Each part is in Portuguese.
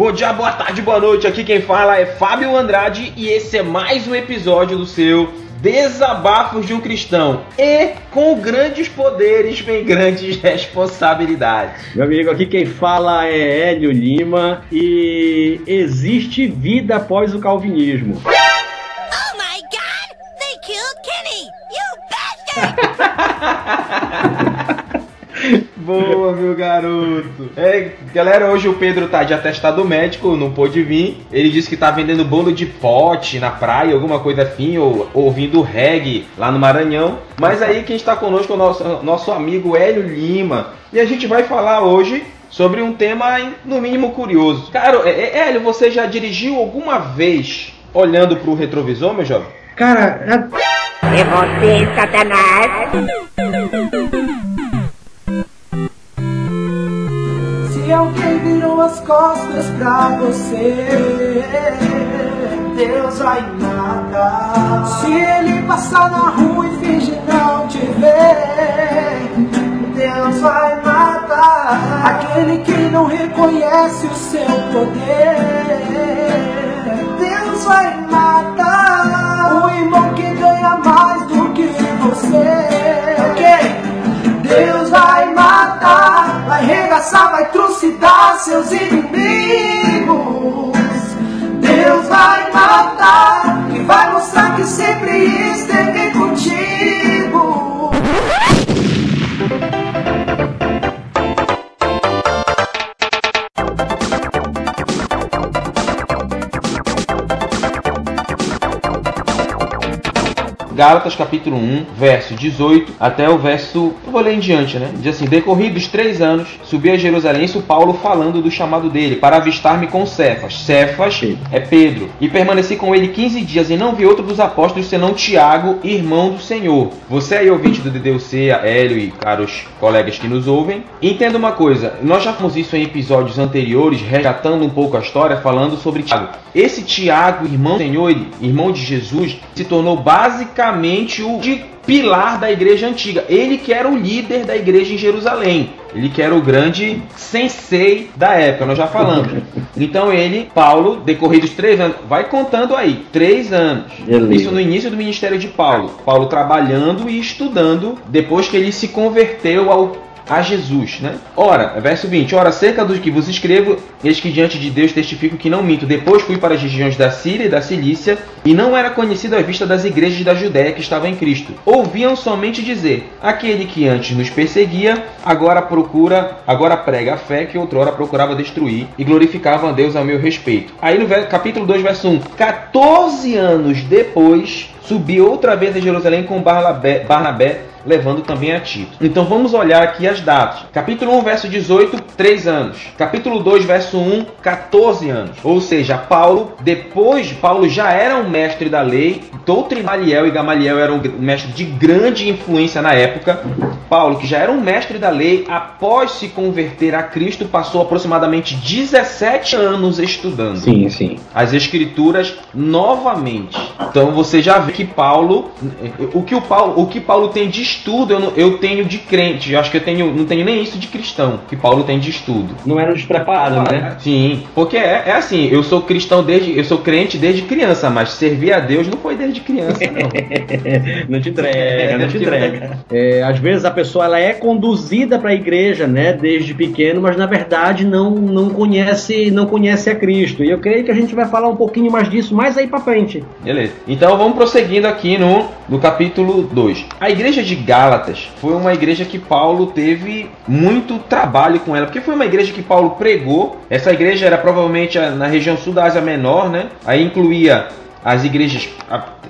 Bom dia, boa tarde, boa noite. Aqui quem fala é Fábio Andrade e esse é mais um episódio do seu Desabafos de um Cristão. E com grandes poderes vem grandes responsabilidades. Meu amigo, aqui quem fala é Hélio Lima e existe vida após o calvinismo. Oh my god! They killed Kenny! You bastard! Boa, meu garoto. É, galera, hoje o Pedro tá de atestado médico, não pôde vir. Ele disse que tá vendendo bolo de pote na praia, alguma coisa assim, ou ouvindo reggae lá no Maranhão. Mas aí quem está conosco é o nosso, nosso amigo Hélio Lima. E a gente vai falar hoje sobre um tema, no mínimo, curioso. Cara, é, é, Hélio, você já dirigiu alguma vez olhando pro retrovisor, meu jovem? Cara, É você, Satanás! Alguém virou as costas pra você, Deus vai matar. Se ele passar na rua e fingir não te ver, Deus vai matar. Aquele que não reconhece o seu poder, Deus vai matar. O irmão regaçar, vai trucidar seus inimigos. Deus vai matar e vai mostrar que sempre Gálatas capítulo 1, verso 18 até o verso. Eu vou ler em diante, né? Diz assim: Decorridos três anos, subi a Jerusalém, isso Paulo falando do chamado dele, para avistar-me com Cefas. Cefas é Pedro. E permaneci com ele 15 dias, e não vi outro dos apóstolos senão Tiago, irmão do Senhor. Você aí, ouvinte do DDUC, Hélio e caros colegas que nos ouvem, entenda uma coisa: nós já fomos isso em episódios anteriores, resgatando um pouco a história, falando sobre Tiago. Esse Tiago, irmão do Senhor, irmão de Jesus, se tornou basicamente o de pilar da igreja antiga. Ele que era o líder da igreja em Jerusalém. Ele que era o grande sensei da época, nós já falamos. Então ele, Paulo, decorridos três anos, vai contando aí, três anos. Beleza. Isso no início do ministério de Paulo. Paulo trabalhando e estudando depois que ele se converteu ao a Jesus, né? Ora, verso 20: Ora, acerca do que vos escrevo, eis que diante de Deus testifico que não minto. Depois fui para as regiões da Síria e da Cilícia, e não era conhecido à vista das igrejas da Judéia que estavam em Cristo. Ouviam somente dizer: Aquele que antes nos perseguia, agora procura, agora prega a fé que outrora procurava destruir, e glorificavam a Deus ao meu respeito. Aí no capítulo 2, verso 1: 14 anos depois, subi outra vez a Jerusalém com Barnabé, Barnabé levando também a Tito. Então vamos olhar aqui as datas. Capítulo 1, verso 18, 3 anos. Capítulo 2, verso 1, 14 anos. Ou seja, Paulo, depois, Paulo já era um mestre da lei, Gamaliel e Gamaliel eram um mestre de grande influência na época. Paulo, que já era um mestre da lei, após se converter a Cristo, passou aproximadamente 17 anos estudando sim, sim. as escrituras novamente. Então você já vê que Paulo, o que o Paulo, o que Paulo tem de estudo, eu, não- eu tenho de crente. Eu acho que eu tenho, não tenho nem isso de cristão, que Paulo tem de estudo. Não era despreparado, né? Sim, porque é, é assim, eu sou cristão desde, eu sou crente desde criança, mas servir a Deus não foi desde criança, não. não te entrega, É, não te entrega. É, às vezes a pessoa ela é conduzida para a igreja, né, desde pequeno, mas na verdade não, não conhece não conhece a Cristo. E eu creio que a gente vai falar um pouquinho mais disso mais aí para frente. Beleza. Então vamos prosseguindo aqui no, no capítulo 2. A igreja de Gálatas foi uma igreja que Paulo teve muito trabalho com ela, porque foi uma igreja que Paulo pregou. Essa igreja era provavelmente na região sul da Ásia Menor, né? Aí incluía as igrejas,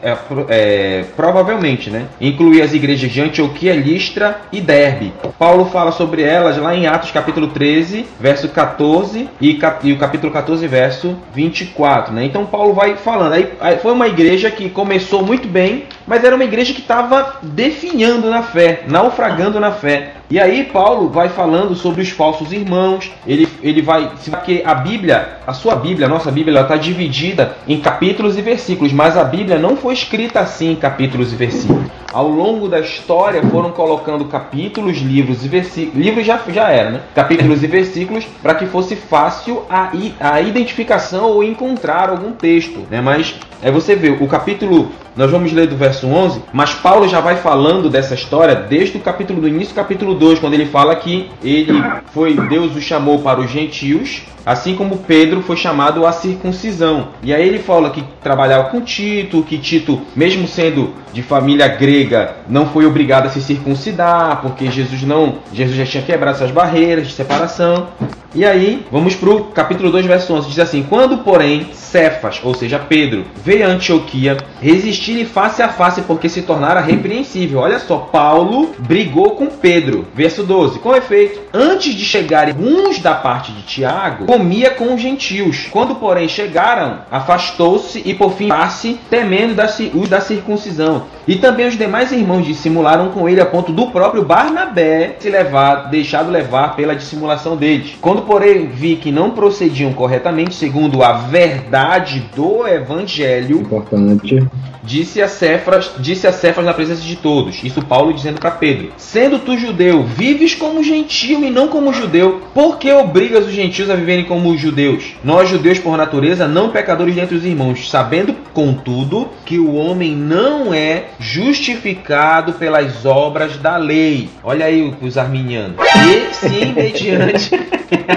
é, é, provavelmente, né? Incluía as igrejas de Antioquia, Listra e Derbe. Paulo fala sobre elas lá em Atos capítulo 13, verso 14 e, cap- e o capítulo 14, verso 24, né? Então Paulo vai falando. Aí, aí foi uma igreja que começou muito bem, mas era uma igreja que estava definhando na fé, naufragando na fé. E aí Paulo vai falando sobre os falsos irmãos. Ele, ele vai. Porque a Bíblia, a sua Bíblia, a nossa Bíblia, está dividida em capítulos e versículos, mas a Bíblia não foi escrita assim em capítulos e versículos. Ao longo da história foram colocando capítulos, livros e versículos. Livros já, já era, né? Capítulos e versículos para que fosse fácil a, a identificação ou encontrar algum texto, né? Mas é você vê o capítulo nós vamos ler do verso 11, mas Paulo já vai falando dessa história desde o capítulo do início, capítulo 2, quando ele fala que ele foi Deus o chamou para os gentios, assim como Pedro foi chamado à circuncisão. E aí ele fala que trabalhava com Tito, que Tito, mesmo sendo de família grega, não foi obrigado a se circuncidar, porque Jesus não, Jesus já tinha quebrado essas barreiras de separação. E aí, vamos para o capítulo 2, verso 11. Diz assim: Quando, porém, Cefas, ou seja, Pedro, veio a Antioquia, resistir-lhe face a face porque se tornara repreensível. Olha só, Paulo brigou com Pedro. Verso 12. Com efeito, antes de chegarem uns da parte de Tiago, comia com os gentios. Quando, porém, chegaram, afastou-se e por fim passe, temendo da, os da circuncisão. E também os demais irmãos dissimularam com ele a ponto do próprio Barnabé se levar, deixado levar pela dissimulação deles. Quando, porém, vi que não procediam corretamente segundo a verdade do evangelho, Importante. disse a Cefras, disse a Cefras na presença de todos. Isso Paulo dizendo para Pedro: Sendo tu judeu, vives como gentio e não como judeu. Por que obrigas os gentios a viverem como os judeus? Nós judeus por natureza, não pecadores dentre os irmãos, sabendo contudo que o homem não é justificado pelas obras da lei. Olha aí os arminianos. E sim mediante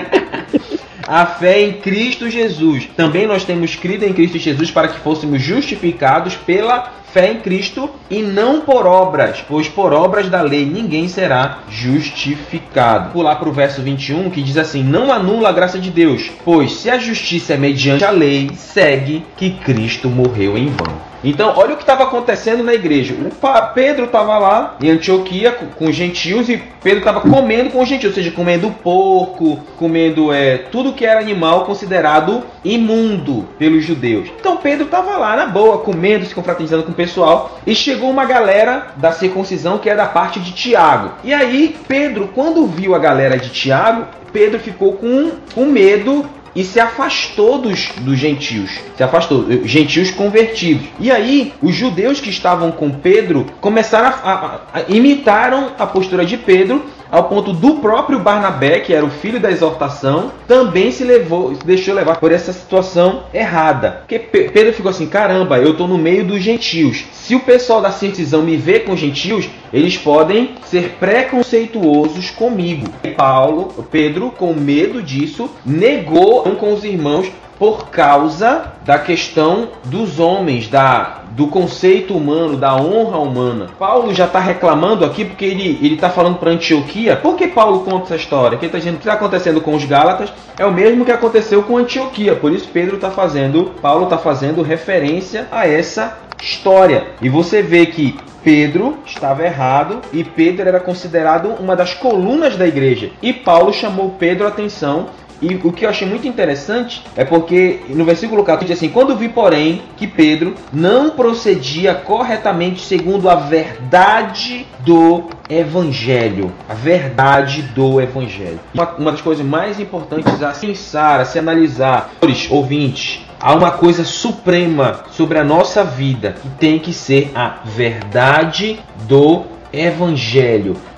a fé em Cristo Jesus. Também nós temos crido em Cristo Jesus para que fôssemos justificados pela fé em Cristo e não por obras, pois por obras da lei ninguém será justificado. Lá para o verso 21 que diz assim: Não anula a graça de Deus, pois se a justiça é mediante a lei, segue que Cristo morreu em vão. Então, olha o que estava acontecendo na igreja. O Pedro estava lá em Antioquia com, os gentios e Pedro estava comendo com os gentios, ou seja, comendo porco, comendo é, tudo que era animal considerado imundo pelos judeus. Então, Pedro estava lá na boa, comendo, se confraternizando com o pessoal e chegou uma galera da circuncisão que é da parte de Tiago. E aí, Pedro, quando viu a galera de Tiago, Pedro ficou com, com medo e se afastou dos, dos gentios, se afastou, gentios convertidos. E aí, os judeus que estavam com Pedro começaram a, a, a imitaram a postura de Pedro ao ponto do próprio Barnabé, que era o filho da exortação, também se levou, se deixou levar por essa situação errada. Porque Pedro ficou assim: caramba, eu estou no meio dos gentios. Se o pessoal da circuncisão me vê com gentios, eles podem ser preconceituosos comigo. Paulo, Pedro, com medo disso, negou com os irmãos por causa da questão dos homens, da, do conceito humano, da honra humana. Paulo já está reclamando aqui porque ele está falando para Antioquia. Por que Paulo conta essa história? Que ele está dizendo que está acontecendo com os Gálatas é o mesmo que aconteceu com Antioquia. Por isso Pedro está fazendo, Paulo está fazendo referência a essa história. E você vê que Pedro estava errado e Pedro era considerado uma das colunas da igreja. E Paulo chamou Pedro a atenção e o que eu achei muito interessante é porque no versículo 14 diz assim: Quando vi, porém, que Pedro não procedia corretamente segundo a verdade do Evangelho. A verdade do Evangelho. Uma, uma das coisas mais importantes a pensar, a se analisar, ouvintes, há uma coisa suprema sobre a nossa vida que tem que ser a verdade do evangelho.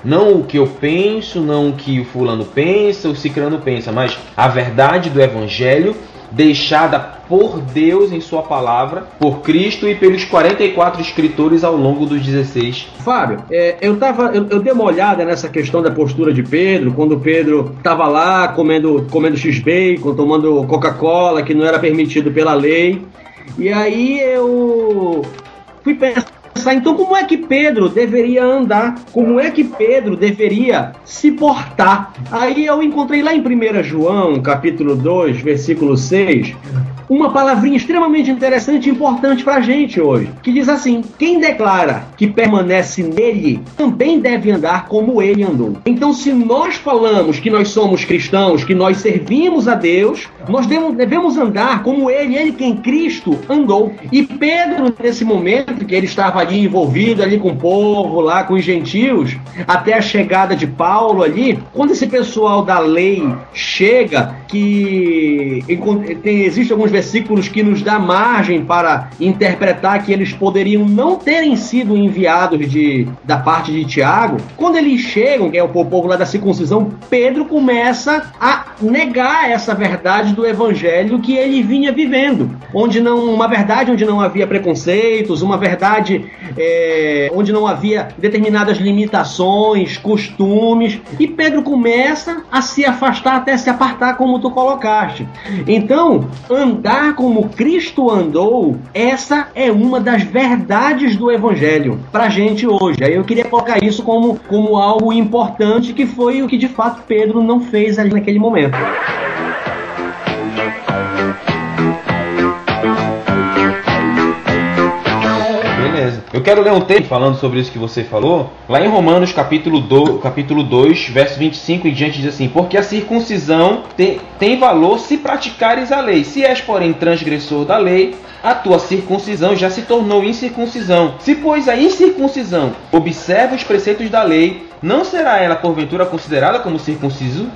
Não o que eu penso, não o que o fulano pensa, o ciclano pensa, mas a verdade do evangelho deixada por Deus em sua palavra, por Cristo e pelos 44 escritores ao longo dos 16. Fábio, é, eu, tava, eu, eu, dei uma olhada nessa questão da postura de Pedro, quando Pedro estava lá comendo, comendo X-Bacon, tomando Coca-Cola, que não era permitido pela lei. E aí eu fui pensar pensar, então, como é que Pedro deveria andar? Como é que Pedro deveria se portar? Aí eu encontrei lá em 1 João, capítulo 2, versículo 6, uma palavrinha extremamente interessante e importante para a gente hoje, que diz assim: quem declara que permanece nele também deve andar como ele andou. Então, se nós falamos que nós somos cristãos, que nós servimos a Deus, nós devemos andar como ele, ele que em Cristo andou. E Pedro, nesse momento que ele estava ali envolvido ali com o povo, lá com os gentios, até a chegada de Paulo ali, quando esse pessoal da lei chega, que tem, existem alguns versículos que nos dá margem para interpretar que eles poderiam não terem sido enviados de, da parte de Tiago, quando eles chegam, que é o povo lá da circuncisão, Pedro começa a negar essa verdade do evangelho que ele vinha vivendo, onde não uma verdade onde não havia preconceitos, uma verdade é, onde não havia determinadas limitações, costumes, e Pedro começa a se afastar até se apartar, como tu colocaste. Então, andar como Cristo andou, essa é uma das verdades do evangelho para gente hoje. Aí eu queria colocar isso como, como algo importante que foi o que de fato Pedro não fez ali naquele momento. Beleza. Eu quero ler um texto falando sobre isso que você falou. Lá em Romanos, capítulo, do, capítulo 2, verso 25 em diante, diz assim: Porque a circuncisão tem, tem valor se praticares a lei. Se és, porém, transgressor da lei, a tua circuncisão já se tornou incircuncisão. Se, pois, a incircuncisão observa os preceitos da lei, não será ela porventura considerada como circunciso?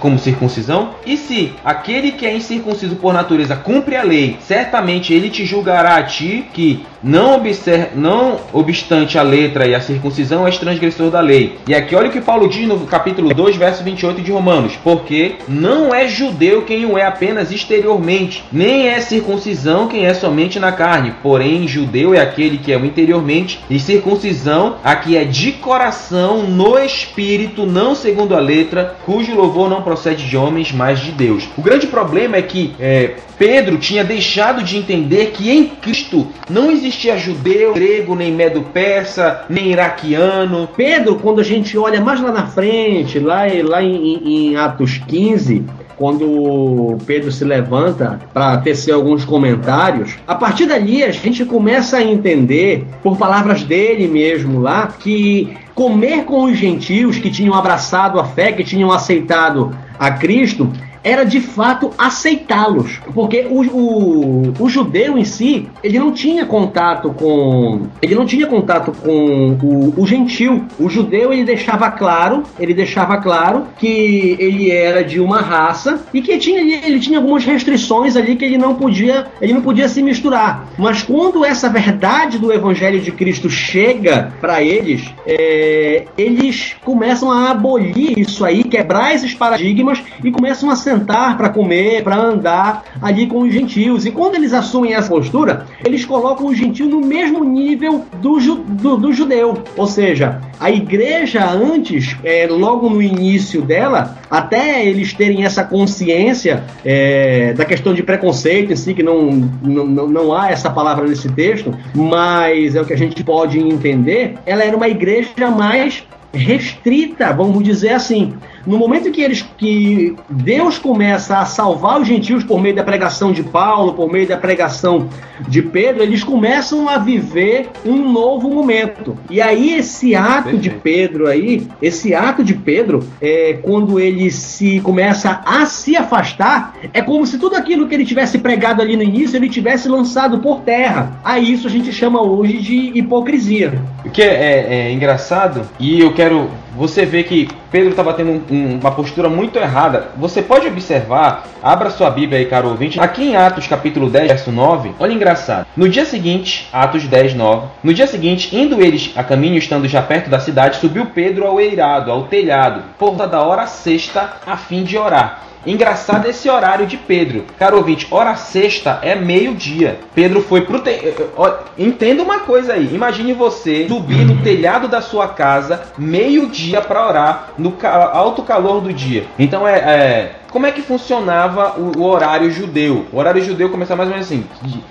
Como circuncisão? E se aquele que é incircunciso por natureza cumpre a lei, certamente ele te julgará a ti que não, obser, não obstante a letra e a circuncisão és transgressor da lei. E aqui olha o que Paulo diz no capítulo 2, verso 28 de Romanos: Porque não é judeu quem o é apenas exteriormente, nem é circuncisão quem é somente na carne, porém judeu é aquele que é o interiormente, e circuncisão a que é de coração no espírito, não segundo a letra, cujo louvor louvor não procede de homens, mas de Deus. O grande problema é que é, Pedro tinha deixado de entender que em Cristo não existia judeu, grego, nem medo-persa, nem iraquiano. Pedro, quando a gente olha mais lá na frente, lá, lá em, em Atos 15, quando Pedro se levanta para tecer alguns comentários, a partir dali a gente começa a entender, por palavras dele mesmo lá, que comer com os gentios que tinham abraçado a fé, que tinham aceitado a Cristo, era de fato aceitá-los. Porque o, o, o, judeu em si, ele não tinha contato com. Ele não tinha contato com o, o gentil. O judeu ele deixava claro, ele deixava claro que ele era de uma raça e que tinha, ele tinha algumas restrições ali que ele não podia, ele não podia se misturar. Mas quando essa verdade do evangelho de Cristo chega para eles, é, eles começam a abolir isso aí, quebrar esses paradigmas e começam a sentar para comer, para andar ali com os gentios. E quando eles assumem essa postura, eles colocam o gentio no mesmo nível do, ju, do, do judeu. Ou seja, a igreja antes, é, logo no início dela, até eles terem essa consciência é, da questão de preconceito em si, que não, não, não há essa palavra nesse texto, mas é o que a gente pode entender, ela era uma igreja mais restrita, vamos dizer assim. No momento que eles que Deus começa a salvar os gentios por meio da pregação de Paulo, por meio da pregação de Pedro, eles começam a viver um novo momento. E aí esse ato de Pedro aí, esse ato de Pedro, é, quando ele se começa a se afastar, é como se tudo aquilo que ele tivesse pregado ali no início, ele tivesse lançado por terra. A isso a gente chama hoje de hipocrisia. O que é, é, é engraçado, e eu quero você vê que Pedro estava tendo um, uma postura muito errada. Você pode observar, abra sua Bíblia aí, caro ouvinte, aqui em Atos capítulo 10, verso 9, olha engraçado. No dia seguinte, Atos 10, 9, no dia seguinte, indo eles a caminho, estando já perto da cidade, subiu Pedro ao eirado, ao telhado, por da hora sexta, a fim de orar. Engraçado esse horário de Pedro. Caro ouvinte, hora sexta é meio-dia. Pedro foi pro. Te... Eh, eh, entenda uma coisa aí. Imagine você subir no telhado da sua casa meio-dia para orar no alto calor do dia. Então é, é como é que funcionava o, o, horário judeu? O horário judeu começava mais ou menos assim: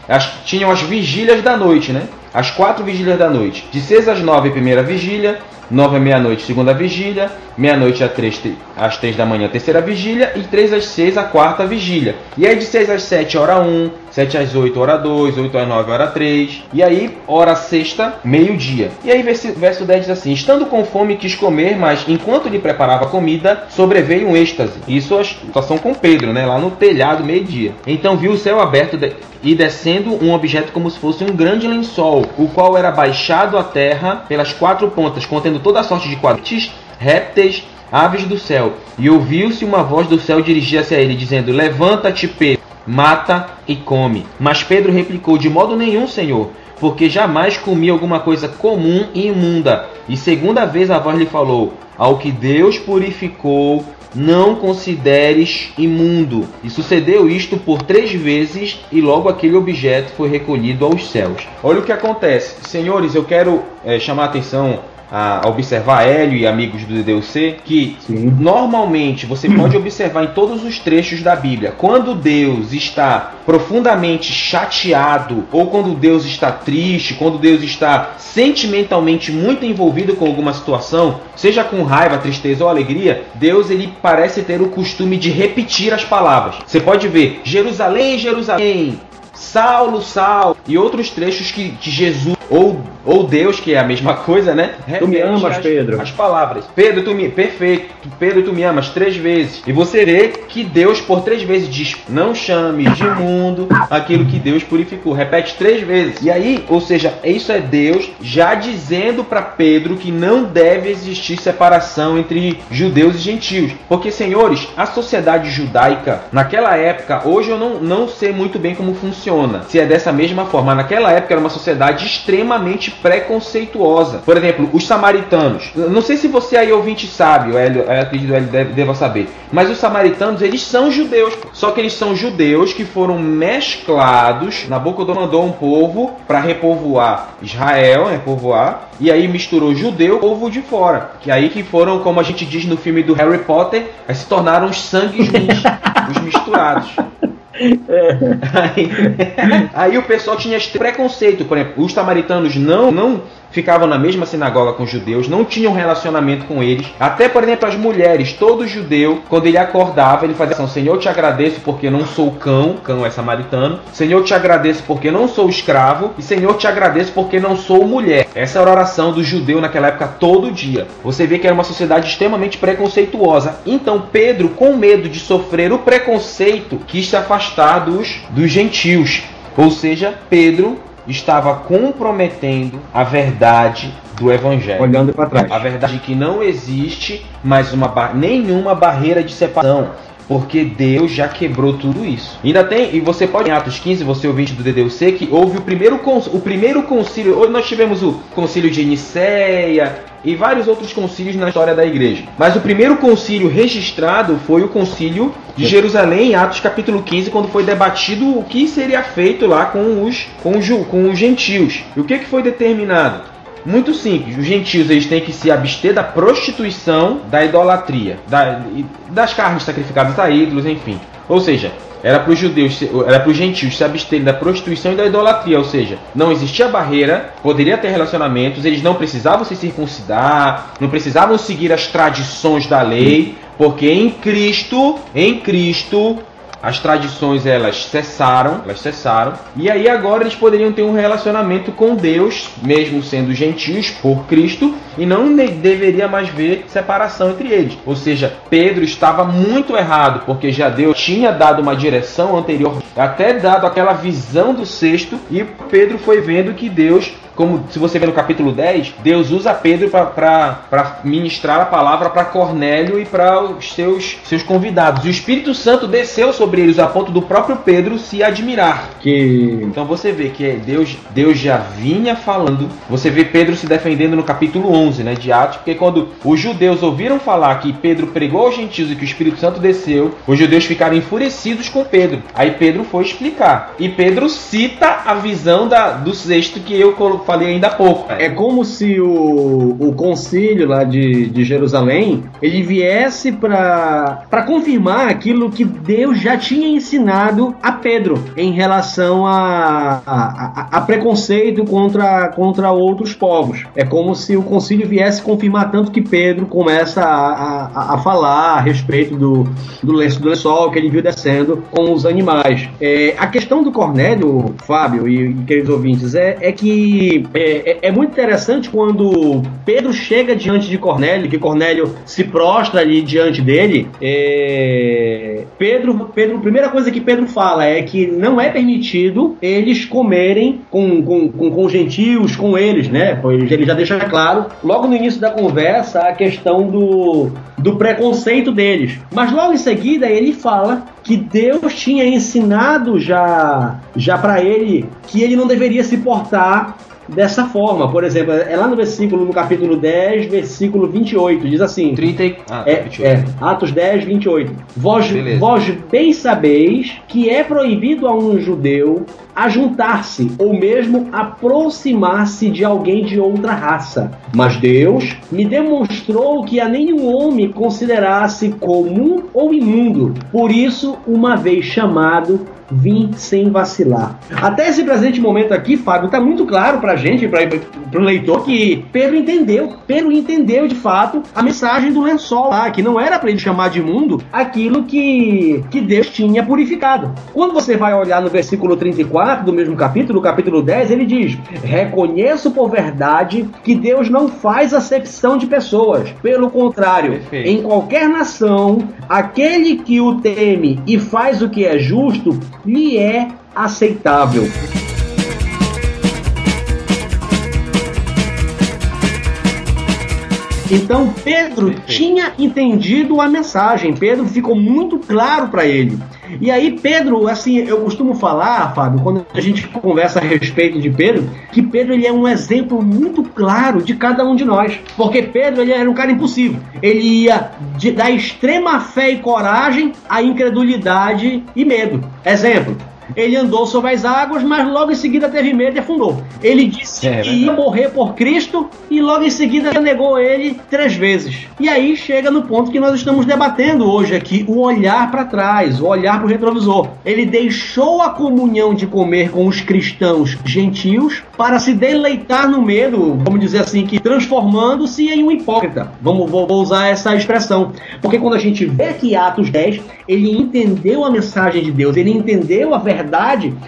as, tinham as vigílias da noite, né? As quatro vigílias da noite. De 6 às 9, primeira vigília. 9 à meia-noite, segunda vigília, meia-noite às 3, às 3 da manhã, terceira vigília, e 3 às 6, a quarta vigília. E aí de 6 às 7, hora 1, 7 às 8, hora 2, 8 às 9, hora 3. E aí, hora sexta, meio-dia. E aí, verso, verso 10 diz assim: Estando com fome, quis comer, mas enquanto lhe preparava comida, sobreveio um êxtase. Isso a situação com Pedro, né? Lá no telhado, meio-dia. Então viu o céu aberto de, e descendo um objeto como se fosse um grande lençol, o qual era baixado à terra pelas quatro pontas, contendo toda a sorte de quadrúpedes, répteis, aves do céu. E ouviu-se uma voz do céu dirigir-se a ele, dizendo: Levanta-te, Pedro, mata e come. Mas Pedro replicou: De modo nenhum, Senhor, porque jamais comi alguma coisa comum e imunda. E segunda vez a voz lhe falou: Ao que Deus purificou, não consideres imundo. E sucedeu isto por três vezes, e logo aquele objeto foi recolhido aos céus. Olha o que acontece. Senhores, eu quero é, chamar a atenção a observar Hélio e amigos do DDUC que Sim. normalmente você pode observar em todos os trechos da Bíblia quando Deus está profundamente chateado ou quando Deus está triste, quando Deus está sentimentalmente muito envolvido com alguma situação, seja com raiva, tristeza ou alegria, Deus ele parece ter o costume de repetir as palavras. Você pode ver Jerusalém, Jerusalém, Saulo, Saulo e outros trechos que, que Jesus ou, ou Deus, que é a mesma coisa, né? Tu me amas, as, Pedro. As palavras. Pedro, tu me. Perfeito. Pedro, tu me amas três vezes. E você vê que Deus, por três vezes, diz: Não chame de imundo aquilo que Deus purificou. Repete três vezes. E aí, ou seja, isso é Deus já dizendo para Pedro que não deve existir separação entre judeus e gentios. Porque, senhores, a sociedade judaica, naquela época, hoje eu não, não sei muito bem como funciona. Se é dessa mesma forma. Naquela época era uma sociedade extremamente preconceituosa. Por exemplo, os samaritanos. Não sei se você aí ouvinte sabe, o Hélio, eu acredito que deve, deva saber. Mas os samaritanos, eles são judeus. Só que eles são judeus que foram mesclados. Nabucodonosor mandou um povo para repovoar Israel, repovoar. E aí misturou judeu com povo de fora. Que aí que foram, como a gente diz no filme do Harry Potter, se tornaram os sangues os misturados. Aí, aí o pessoal tinha preconceito, por exemplo, os samaritanos não, não ficavam na mesma sinagoga com os judeus, não tinham relacionamento com eles. Até, por exemplo, as mulheres, todo judeu, quando ele acordava, ele fazia assim: Senhor, te agradeço porque não sou cão, cão é samaritano. Senhor, te agradeço porque não sou escravo. E Senhor, te agradeço porque não sou mulher. Essa era a oração do judeu naquela época todo dia. Você vê que era uma sociedade extremamente preconceituosa. Então, Pedro, com medo de sofrer o preconceito, quis se afastar dos, dos gentios. Ou seja, Pedro estava comprometendo a verdade do evangelho. Olhando para trás. A verdade que não existe mais uma nenhuma barreira de separação. Porque Deus já quebrou tudo isso. Ainda tem, e você pode em Atos 15, você ouvinte do DDUC, que houve o primeiro, o primeiro concílio. Hoje nós tivemos o concílio de Nicéia e vários outros concílios na história da igreja. Mas o primeiro concílio registrado foi o concílio de Jerusalém, em Atos capítulo 15, quando foi debatido o que seria feito lá com os, com os, com os gentios. E o que, que foi determinado? Muito simples. Os gentios eles têm que se abster da prostituição, da idolatria, da- das carnes sacrificadas a ídolos, enfim. Ou seja, era para os judeus, era para os gentios se absterem da prostituição e da idolatria, ou seja, não existia barreira, poderia ter relacionamentos, eles não precisavam se circuncidar, não precisavam seguir as tradições da lei, porque em Cristo, em Cristo, as tradições elas cessaram, elas cessaram, e aí agora eles poderiam ter um relacionamento com Deus, mesmo sendo gentios por Cristo, e não deveria mais ver separação entre eles. Ou seja, Pedro estava muito errado, porque já Deus tinha dado uma direção anterior, até dado aquela visão do sexto, e Pedro foi vendo que Deus como se você vê no capítulo 10, Deus usa Pedro para ministrar a palavra para Cornélio e para os seus, seus convidados. E o Espírito Santo desceu sobre eles a ponto do próprio Pedro se admirar. Que Então você vê que Deus, Deus já vinha falando. Você vê Pedro se defendendo no capítulo 11 né, de Atos, porque quando os judeus ouviram falar que Pedro pregou aos gentios e que o Espírito Santo desceu, os judeus ficaram enfurecidos com Pedro. Aí Pedro foi explicar. E Pedro cita a visão da, do sexto que eu colo- falei ainda há pouco. É como se o, o concílio lá de, de Jerusalém ele viesse para confirmar aquilo que Deus já tinha ensinado a Pedro em relação a, a, a, a preconceito contra, contra outros povos. É como se o concílio viesse confirmar tanto que Pedro começa a, a, a falar a respeito do, do lenço do lençol que ele viu descendo com os animais. É, a questão do Cornélio, Fábio e, e queridos ouvintes, é, é que é, é, é muito interessante quando Pedro chega diante de Cornélio, que Cornélio se prostra ali diante dele. É, Pedro, Pedro, a primeira coisa que Pedro fala é que não é permitido eles comerem com, com, com, com gentios, com eles, né? Ele já deixa claro, logo no início da conversa, a questão do, do preconceito deles. Mas logo em seguida ele fala que Deus tinha ensinado já, já para ele que ele não deveria se portar dessa forma. Por exemplo, é lá no versículo, no capítulo 10, versículo 28, diz assim: 30 e... ah, é, 28. é, Atos 10, 28. Vós, vós bem sabeis que é proibido a um judeu ajuntar-se ou mesmo aproximar-se de alguém de outra raça. Mas Deus me demonstrou que a nenhum homem considerasse comum ou imundo. Por isso, uma vez chamado, vim sem vacilar. Até esse presente momento aqui, Fábio, está muito claro para a gente, para o leitor, que Pedro entendeu. Pedro entendeu de fato a mensagem do lençol lá, que não era para ele chamar de mundo aquilo que, que Deus tinha purificado. Quando você vai olhar no versículo 34 do mesmo capítulo, capítulo 10, ele diz: Reconheço por verdade que Deus não faz acepção de pessoas. Pelo contrário, Perfeito. em qualquer nação, aquele que o teme e faz o que é justo lhe é aceitável. Então Pedro tinha entendido a mensagem, Pedro ficou muito claro para ele. E aí Pedro, assim, eu costumo falar, Fábio, quando a gente conversa a respeito de Pedro, que Pedro ele é um exemplo muito claro de cada um de nós, porque Pedro ele era um cara impossível. Ele ia de, da extrema fé e coragem à incredulidade e medo. Exemplo, ele andou sobre as águas, mas logo em seguida teve medo e afundou. Ele disse é, que ia morrer por Cristo e logo em seguida negou ele três vezes. E aí chega no ponto que nós estamos debatendo hoje aqui, o olhar para trás, o olhar para o retrovisor. Ele deixou a comunhão de comer com os cristãos gentios para se deleitar no medo, vamos dizer assim, que transformando-se em um hipócrita. Vamos vou, vou usar essa expressão. Porque quando a gente vê aqui Atos 10, ele entendeu a mensagem de Deus, ele entendeu a verdade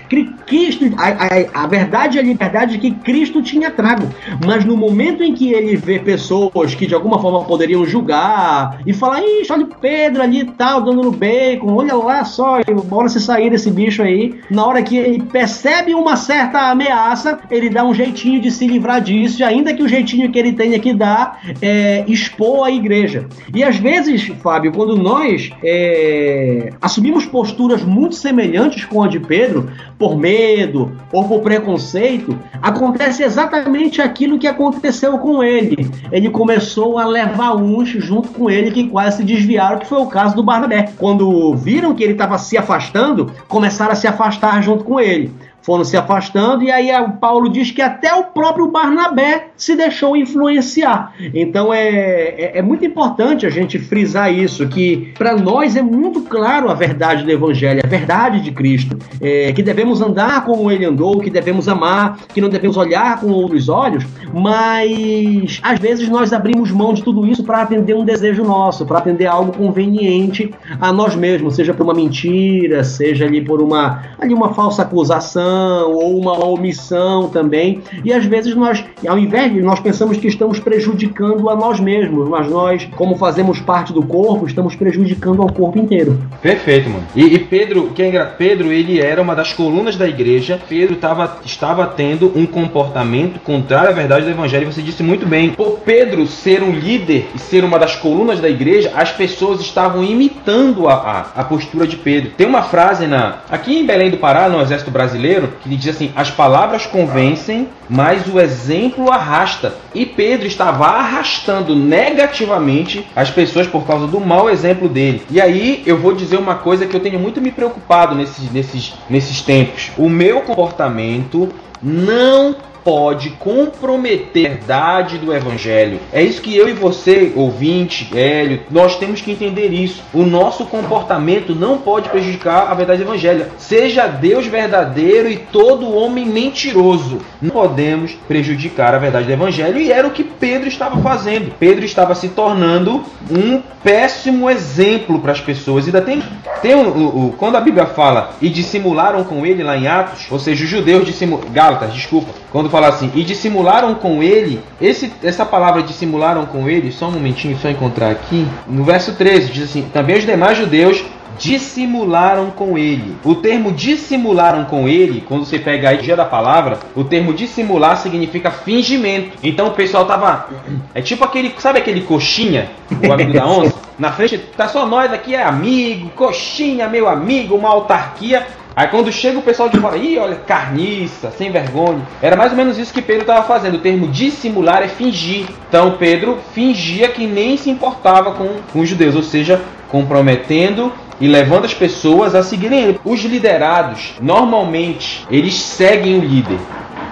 que Cristo, a, a, a verdade e a liberdade que Cristo tinha trago. Mas no momento em que ele vê pessoas que de alguma forma poderiam julgar e falar, ixi, olha o Pedro ali e tal, dando no bacon, olha lá só, bora se sair desse bicho aí. Na hora que ele percebe uma certa ameaça, ele dá um jeitinho de se livrar disso, e ainda que o jeitinho que ele tenha que dar é expor a igreja. E às vezes, Fábio, quando nós é, assumimos posturas muito semelhantes com a de Pedro, por medo ou por preconceito, acontece exatamente aquilo que aconteceu com ele. Ele começou a levar uns junto com ele que quase se desviaram, que foi o caso do Barnabé. Quando viram que ele estava se afastando, começaram a se afastar junto com ele foram se afastando, e aí o Paulo diz que até o próprio Barnabé se deixou influenciar. Então é, é, é muito importante a gente frisar isso, que para nós é muito claro a verdade do Evangelho, a verdade de Cristo, é, que devemos andar como ele andou, que devemos amar, que não devemos olhar com outros olhos, mas às vezes nós abrimos mão de tudo isso para atender um desejo nosso, para atender algo conveniente a nós mesmos, seja por uma mentira, seja ali por uma, ali uma falsa acusação ou uma omissão também. E às vezes nós, ao invés de nós pensamos que estamos prejudicando a nós mesmos, mas nós, como fazemos parte do corpo, estamos prejudicando ao corpo inteiro. Perfeito, mano. E, e Pedro, quem é Pedro, ele era uma das colunas da igreja. Pedro tava, estava tendo um comportamento contrário à verdade do evangelho. Você disse muito bem. Por Pedro ser um líder e ser uma das colunas da igreja, as pessoas estavam imitando a, a, a postura de Pedro. Tem uma frase na aqui em Belém do Pará, no Exército Brasileiro brasileiro, que diz assim: as palavras convencem, mas o exemplo arrasta. E Pedro estava arrastando negativamente as pessoas por causa do mau exemplo dele. E aí eu vou dizer uma coisa que eu tenho muito me preocupado nesses, nesses, nesses tempos. O meu comportamento não pode comprometer a verdade do evangelho. É isso que eu e você, ouvinte, Hélio, nós temos que entender isso. O nosso comportamento não pode prejudicar a verdade do evangelho. Seja Deus verdadeiro e todo homem mentiroso. Não podemos prejudicar a verdade do evangelho e era o que Pedro estava fazendo. Pedro estava se tornando um péssimo exemplo para as pessoas. Ainda tem, tem o, quando a Bíblia fala e dissimularam com ele lá em Atos, ou seja, os judeus dissimularam, Gálatas, desculpa, quando fala assim, e dissimularam com ele, esse, essa palavra dissimularam com ele, só um momentinho, só encontrar aqui, no verso 13, diz assim: também os demais judeus dissimularam com ele. O termo dissimularam com ele, quando você pega a ideia da palavra, o termo dissimular significa fingimento. Então o pessoal tava. É tipo aquele. Sabe aquele coxinha, o amigo da onça? Na frente, tá só nós aqui, é amigo, coxinha, meu amigo, uma autarquia. Aí quando chega o pessoal de fora, ih, olha, carniça, sem vergonha. Era mais ou menos isso que Pedro estava fazendo. O termo dissimular é fingir. Então Pedro fingia que nem se importava com, com os judeus, ou seja, comprometendo e levando as pessoas a seguirem ele. Os liderados, normalmente, eles seguem o líder.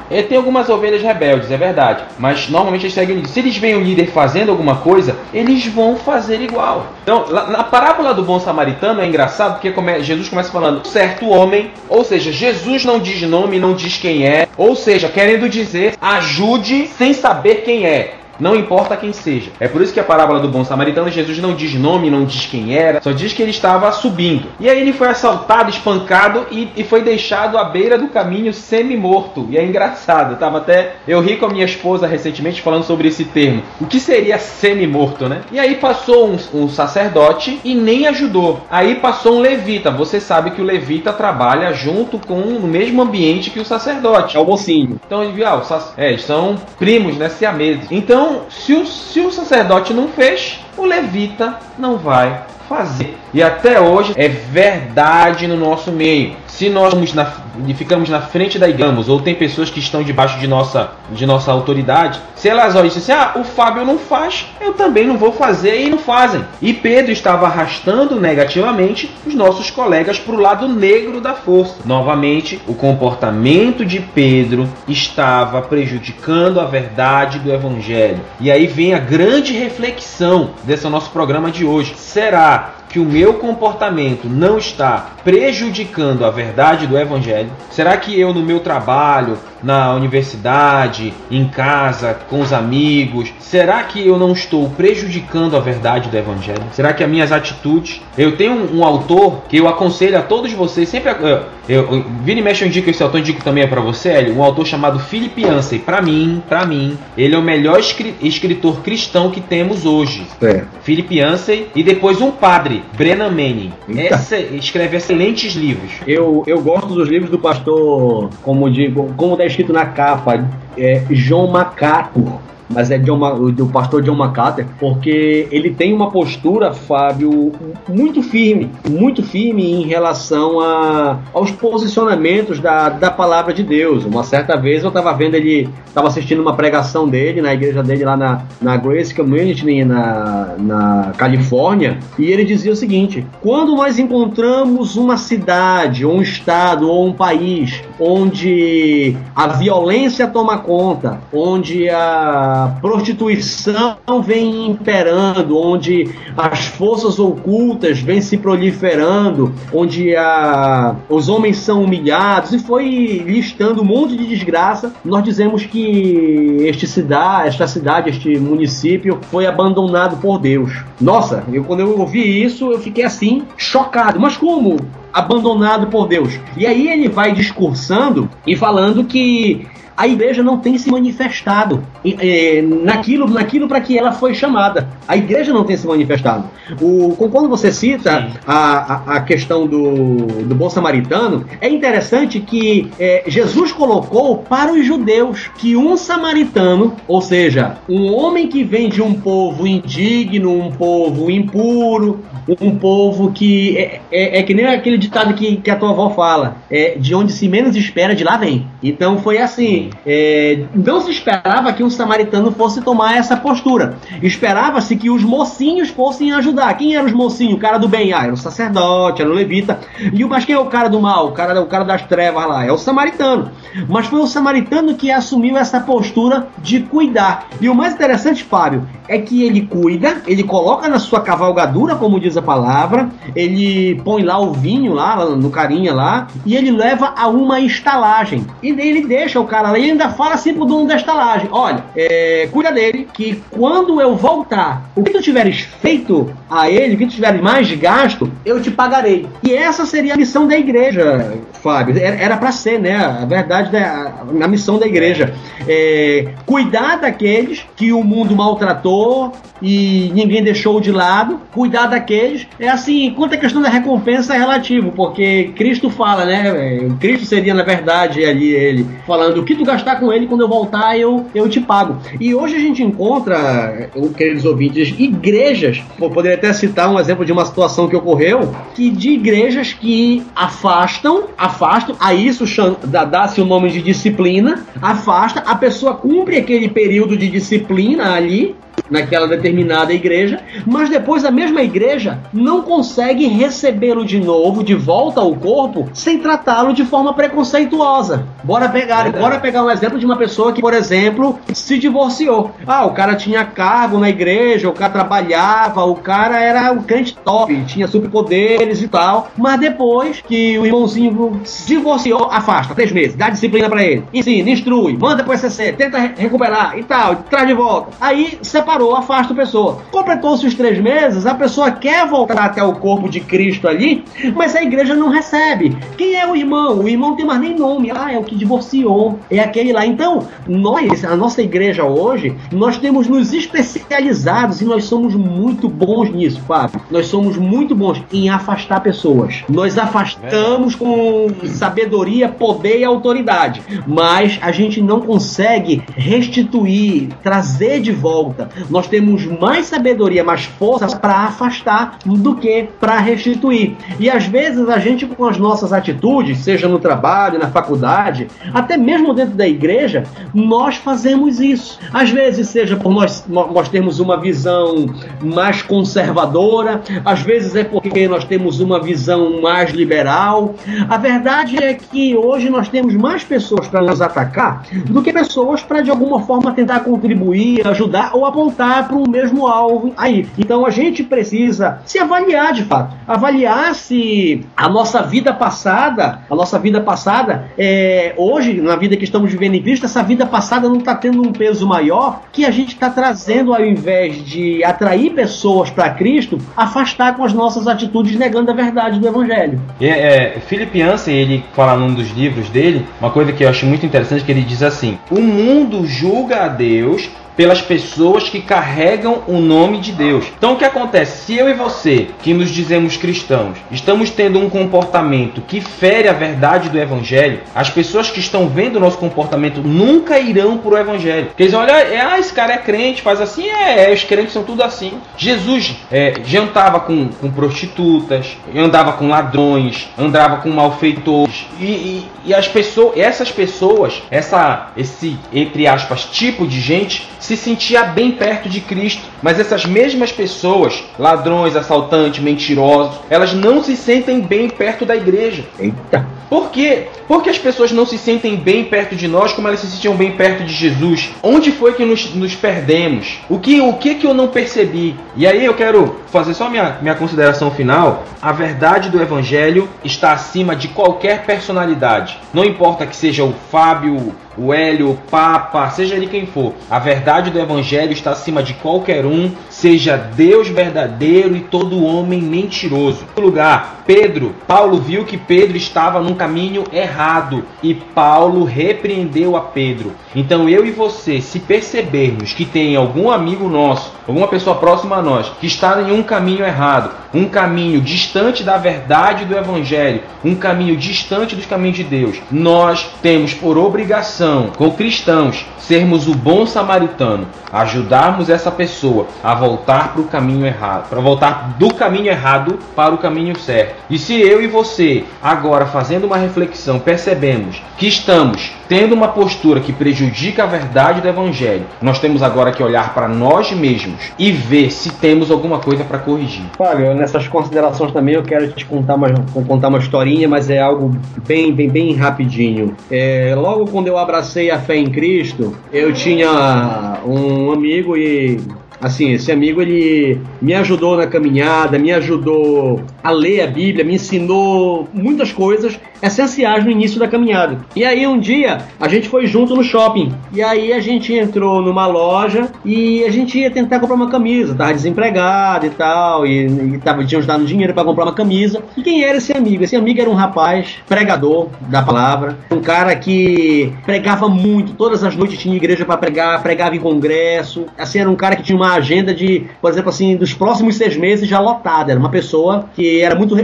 Ele tem algumas ovelhas rebeldes, é verdade. Mas normalmente eles seguem o líder. Se eles veem o líder fazendo alguma coisa, eles vão fazer igual. Então, na parábola do bom samaritano é engraçado porque Jesus começa falando certo homem, ou seja, Jesus não diz nome, não diz quem é, ou seja, querendo dizer ajude sem saber quem é. Não importa quem seja. É por isso que a parábola do bom samaritano, Jesus não diz nome, não diz quem era, só diz que ele estava subindo. E aí ele foi assaltado, espancado e, e foi deixado à beira do caminho semi-morto. E é engraçado, tava até. Eu ri com a minha esposa recentemente falando sobre esse termo. O que seria semi-morto, né? E aí passou um, um sacerdote e nem ajudou. Aí passou um levita. Você sabe que o levita trabalha junto com no mesmo ambiente que o sacerdote. É o mocinho. Então ele viu, ah, é, eles são primos, né? Siameses. Então então, se o, se o sacerdote não fez, o levita não vai fazer. E até hoje é verdade no nosso meio. Se nós na, ficamos na frente da igreja, ou tem pessoas que estão debaixo de nossa, de nossa autoridade, se elas olham assim, ah, o Fábio não faz, eu também não vou fazer e não fazem. E Pedro estava arrastando negativamente os nossos colegas para o lado negro da força. Novamente, o comportamento de Pedro estava prejudicando a verdade do Evangelho. E aí vem a grande reflexão desse nosso programa de hoje. Será que o meu comportamento não está prejudicando a verdade do Evangelho? Será que eu, no meu trabalho, na universidade, em casa, com os amigos, será que eu não estou prejudicando a verdade do Evangelho? Será que as minhas atitudes. Eu tenho um, um autor que eu aconselho a todos vocês, sempre. Eu, eu, eu vira e mexe eu indico esse autor, indico também é para você, Hélio, um autor chamado Philip Yancey. Para mim, para mim, ele é o melhor escritor cristão que temos hoje. É. Philip Yancey e depois um padre, Brennan Manning. Essa, escreve excelentes livros. Eu, eu gosto dos livros do pastor, como digo, como está escrito na capa, é John MacArthur mas é John, do pastor John MacArthur, porque ele tem uma postura, Fábio, muito firme, muito firme em relação a, aos posicionamentos da, da palavra de Deus. Uma certa vez eu estava vendo ele, estava assistindo uma pregação dele na igreja dele lá na, na Grace Community na, na Califórnia, e ele dizia o seguinte: quando nós encontramos uma cidade, ou um estado, ou um país onde a violência toma conta, onde a prostituição vem imperando, onde as forças ocultas vêm se proliferando, onde a, os homens são humilhados, e foi listando um monte de desgraça. Nós dizemos que este cidade, esta cidade, este município foi abandonado por Deus. Nossa, eu, quando eu ouvi isso, eu fiquei assim, chocado. Mas como? Abandonado por Deus. E aí ele vai discursando e falando que a igreja não tem se manifestado é, naquilo, naquilo para que ela foi chamada. A igreja não tem se manifestado. O, quando você cita a, a, a, questão do, do bom samaritano, é interessante que é, Jesus colocou para os judeus que um samaritano, ou seja, um homem que vem de um povo indigno, um povo impuro, um povo que é, é, é que nem aquele ditado que, que a tua avó fala, é de onde se menos espera, de lá vem. Então foi assim, é, não se esperava que um samaritano fosse tomar essa postura. Esperava-se que os mocinhos fossem ajudar. Quem era os mocinhos? O cara do bem, ah, era o sacerdote, era o levita. E o, mas quem é o cara do mal? O cara, o cara das trevas lá? É o samaritano. Mas foi o samaritano que assumiu essa postura de cuidar. E o mais interessante, Fábio, é que ele cuida, ele coloca na sua cavalgadura, como diz a palavra, ele põe lá o vinho lá no carinha lá e ele leva a uma estalagem. E ele deixa o cara lá e ainda fala assim pro dono da estalagem: olha, é, cuida dele, que quando eu voltar, o que tu tiveres feito a ele, o que tu tiveres mais gasto, eu te pagarei. E essa seria a missão da igreja, Fábio. Era para ser, né? A verdade, da, a missão da igreja. É, cuidar daqueles que o mundo maltratou e ninguém deixou de lado. Cuidar daqueles. É assim, quanto a questão da recompensa é relativo, porque Cristo fala, né? Cristo seria, na verdade, ali ele falando: o que tu gastar com ele, quando eu voltar, eu, eu te pago. E hoje a gente encontra, queridos ouvintes, igrejas. Pô, poderia até citar um exemplo de uma situação que ocorreu, que de igrejas que afastam, afastam, a isso dá-se o nome de disciplina, afasta, a pessoa cumpre aquele período de disciplina ali, naquela determinada igreja, mas depois a mesma igreja não consegue recebê-lo de novo, de volta ao corpo, sem tratá-lo de forma preconceituosa. Bora pegar, bora pegar um exemplo de uma pessoa que, por exemplo, se divorciou. Ah, o cara tinha cargo na igreja, o cara trabalhava, o cara era um crente top, tinha superpoderes e tal, mas depois que o irmãozinho se divorciou, afasta, três meses, dá disciplina para ele, ensina, instrui, manda pro SCC, tenta recuperar e tal, traz de volta. Aí separa parou, afasta a pessoa. Completou-se os três meses, a pessoa quer voltar até o corpo de Cristo ali, mas a igreja não recebe. Quem é o irmão? O irmão não tem mais nem nome. Ah, é o que divorciou. É aquele lá. Então, nós, a nossa igreja hoje, nós temos nos especializados e nós somos muito bons nisso, Fábio. Nós somos muito bons em afastar pessoas. Nós afastamos com sabedoria, poder e autoridade, mas a gente não consegue restituir, trazer de volta nós temos mais sabedoria, mais força para afastar do que para restituir. E às vezes a gente, com as nossas atitudes, seja no trabalho, na faculdade, até mesmo dentro da igreja, nós fazemos isso. Às vezes, seja por nós, nós termos uma visão mais conservadora, às vezes é porque nós temos uma visão mais liberal. A verdade é que hoje nós temos mais pessoas para nos atacar do que pessoas para de alguma forma tentar contribuir, ajudar ou apontar voltar para o mesmo alvo aí. Então a gente precisa se avaliar de fato, avaliar se a nossa vida passada, a nossa vida passada, é, hoje, na vida que estamos vivendo em Cristo, essa vida passada não está tendo um peso maior que a gente está trazendo ao invés de atrair pessoas para Cristo, afastar com as nossas atitudes negando a verdade do Evangelho. É, é, Philip ele fala num dos livros dele, uma coisa que eu acho muito interessante, que ele diz assim, o mundo julga a Deus pelas pessoas que carregam o nome de Deus. Então o que acontece? Se eu e você, que nos dizemos cristãos, estamos tendo um comportamento que fere a verdade do evangelho, as pessoas que estão vendo o nosso comportamento nunca irão para o evangelho. Porque eles é, ah, esse cara é crente, faz assim, é, é os crentes são tudo assim. Jesus é, jantava com, com prostitutas, andava com ladrões, andava com malfeitores. E, e, e as pessoas, essas pessoas, essa, esse, entre aspas, tipo de gente, se sentia bem perto de Cristo, mas essas mesmas pessoas, ladrões, assaltantes, mentirosos, elas não se sentem bem perto da igreja. Eita! Por quê? Porque as pessoas não se sentem bem perto de nós como elas se sentiam bem perto de Jesus. Onde foi que nos, nos perdemos? O que, o que que eu não percebi? E aí eu quero fazer só minha, minha consideração final. A verdade do Evangelho está acima de qualquer personalidade. Não importa que seja o Fábio, o Hélio, o Papa, seja ele quem for. A verdade do Evangelho está acima de qualquer um, seja Deus verdadeiro e todo homem mentiroso. No lugar, Pedro, Paulo viu que Pedro estava num caminho errado e Paulo repreendeu a Pedro. Então eu e você, se percebermos que tem algum amigo nosso, alguma pessoa próxima a nós, que está em um caminho errado, um caminho distante da verdade do Evangelho, um caminho distante dos caminhos de Deus, nós temos por obrigação, como cristãos, sermos o bom samaritano ajudarmos essa pessoa a voltar para o caminho errado, para voltar do caminho errado para o caminho certo. E se eu e você, agora fazendo uma reflexão, percebemos que estamos tendo uma postura que prejudica a verdade do evangelho, nós temos agora que olhar para nós mesmos e ver se temos alguma coisa para corrigir. Fábio, nessas considerações também eu quero te contar uma, contar uma historinha, mas é algo bem, bem, bem rapidinho. É, logo quando eu abracei a fé em Cristo, eu tinha um amigo e Assim, esse amigo ele me ajudou na caminhada, me ajudou a ler a Bíblia, me ensinou muitas coisas essenciais no início da caminhada. E aí um dia a gente foi junto no shopping. E aí a gente entrou numa loja e a gente ia tentar comprar uma camisa, tava desempregado e tal, e, e tava, tínhamos dado dinheiro para comprar uma camisa. E quem era esse amigo? Esse amigo era um rapaz pregador da palavra, um cara que pregava muito, todas as noites tinha igreja para pregar, pregava em congresso. Assim, era um cara que tinha uma agenda de, por exemplo, assim, dos próximos seis meses já lotada. Era uma pessoa que era muito,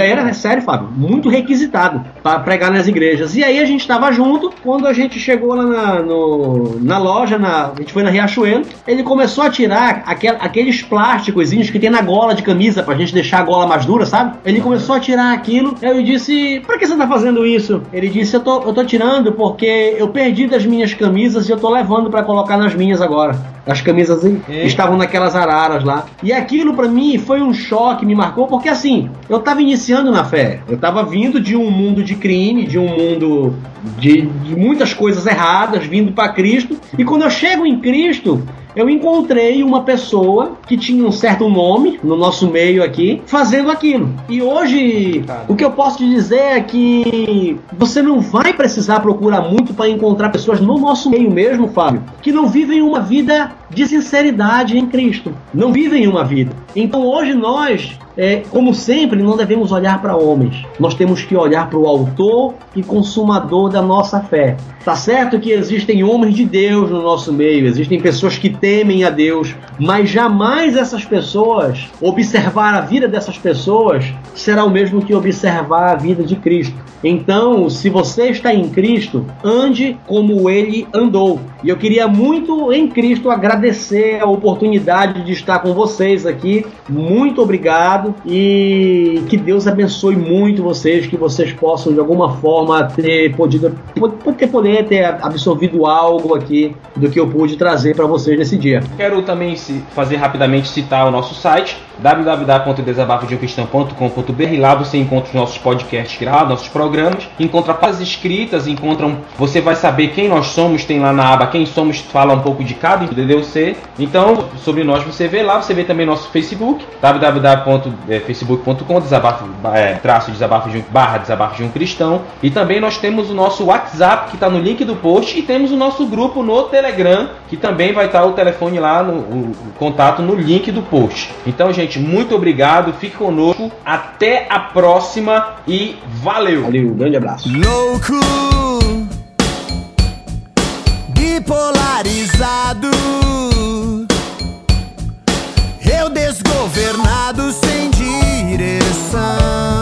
era sério, Fábio, muito requisitado para pregar nas igrejas. E aí a gente estava junto, quando a gente chegou lá na, no, na loja, na, a gente foi na Riachuelo, ele começou a tirar aquel, aqueles plásticos que tem na gola de camisa pra gente deixar a gola mais dura, sabe? Ele começou a tirar aquilo, eu disse, por que você tá fazendo isso? Ele disse, eu tô, eu tô tirando porque eu perdi das minhas camisas e eu tô levando para colocar nas minhas agora. As camisas é. Estavam naquelas araras lá. E aquilo para mim foi um choque, me marcou, porque assim, eu tava iniciando na fé. Eu tava vindo de um mundo de crime, de um mundo de, de muitas coisas erradas, vindo para Cristo. E quando eu chego em Cristo, eu encontrei uma pessoa que tinha um certo nome no nosso meio aqui, fazendo aquilo. E hoje, o que eu posso te dizer é que você não vai precisar procurar muito para encontrar pessoas no nosso meio mesmo, Fábio, que não vivem uma vida de sinceridade em Cristo. Não vivem uma vida. Então hoje nós é, como sempre, não devemos olhar para homens. Nós temos que olhar para o autor e consumador da nossa fé. Tá certo que existem homens de Deus no nosso meio, existem pessoas que temem a Deus, mas jamais essas pessoas, observar a vida dessas pessoas, será o mesmo que observar a vida de Cristo. Então, se você está em Cristo, ande como ele andou. E eu queria muito em Cristo agradecer a oportunidade de estar com vocês aqui. Muito obrigado obrigado e que Deus abençoe muito vocês, que vocês possam de alguma forma ter podido ter poder ter absorvido algo aqui do que eu pude trazer para vocês nesse dia. Quero também fazer rapidamente citar o nosso site www.desabafodeumcristão.com.br lá você encontra os nossos podcasts gravados, nossos programas, encontra as escritas, encontra você vai saber quem nós somos, tem lá na aba quem somos, fala um pouco de cada DDC. Então, sobre nós você vê lá, você vê também nosso Facebook, www é, facebook.com desabafo é, traço desabafo de um, barra desabafo de um cristão e também nós temos o nosso WhatsApp que está no link do post e temos o nosso grupo no Telegram que também vai estar tá o telefone lá no o, o contato no link do post. Então gente muito obrigado, fique conosco, até a próxima e valeu. Valeu, grande abraço. Louco, bipolarizado, eu desgovernado sem sun.